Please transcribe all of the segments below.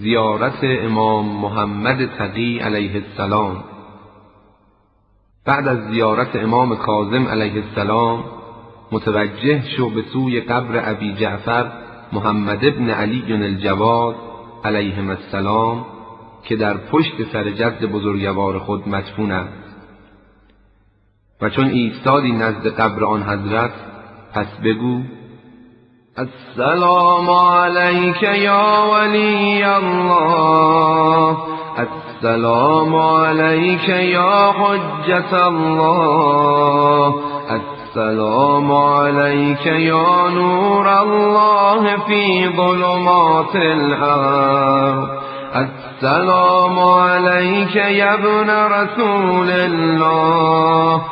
زیارت امام محمد تقی علیه السلام. بعد از زیارت امام کاظم علیه السلام متوجه شو به سوی قبر ابی جعفر محمد ابن علی الجواد علیه السلام که در پشت سر جد بزرگوار خود مدفون است. و چون ایستادی نزد قبر آن حضرت پس بگو السلام عليك يا ولي الله. السلام عليك يا حجة الله. السلام عليك يا نور الله في ظلمات الأرض. السلام عليك يا ابن رسول الله.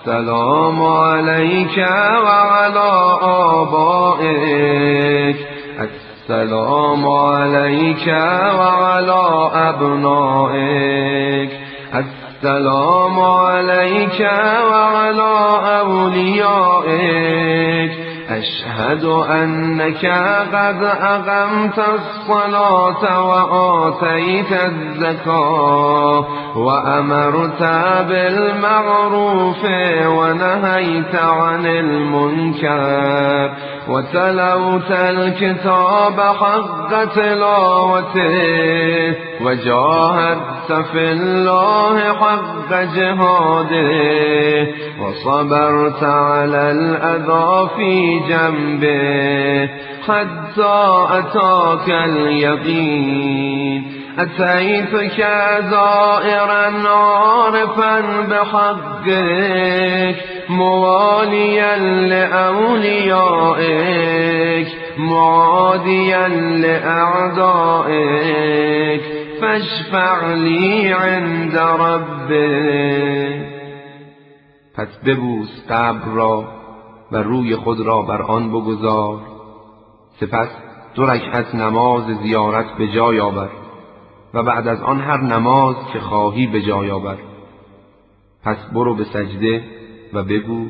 السلام عليك وعلى آبائك. السلام عليك وعلى أبنائك. السلام عليك وعلى أوليائك. أشهد أنك قد أقمت الصلاة وآتيت الزكاة وأمرت بالمعروف ونهيت عن المنكر وتلوت الكتاب حق تلاوته وجاهدت في الله حق جهاده وصبرت على الأذى في جنبه حتى أتاك اليقين. أتيتك زائرا عارفا بحقك مواليا لأوليائك معاديا لأعدائك فاشفع لي عند ربك. پس ببوس قبر را و روی خود را بر آن بگذار. سپس دو رکعت نماز زیارت به جای آور. و بعد از آن هر نماز که خواهی به جای آور. پس برو به سجده و بگو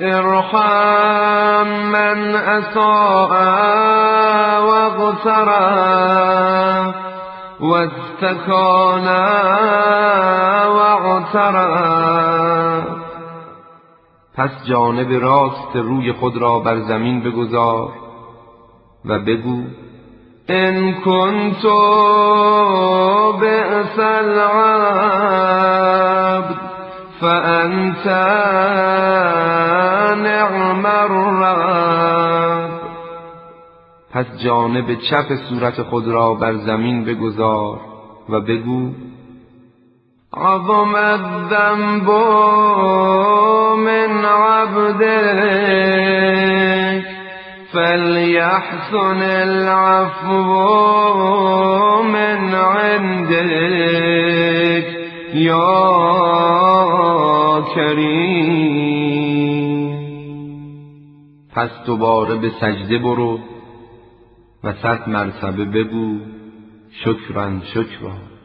ارحم من اساء واغترف واستکان واغترف پس جانب راست روی خود را بر زمین بگذار و بگو إن كنت بئس العبد فأنت نعم الرب. پس جانب چپ صورت خود را بر زمین بگذار و بگو عظم الذنب من عبدك فليحسن العفو من عندك يا کریم پس دوباره به سجده برو و صد مرتبه بگو شکرا شکرا.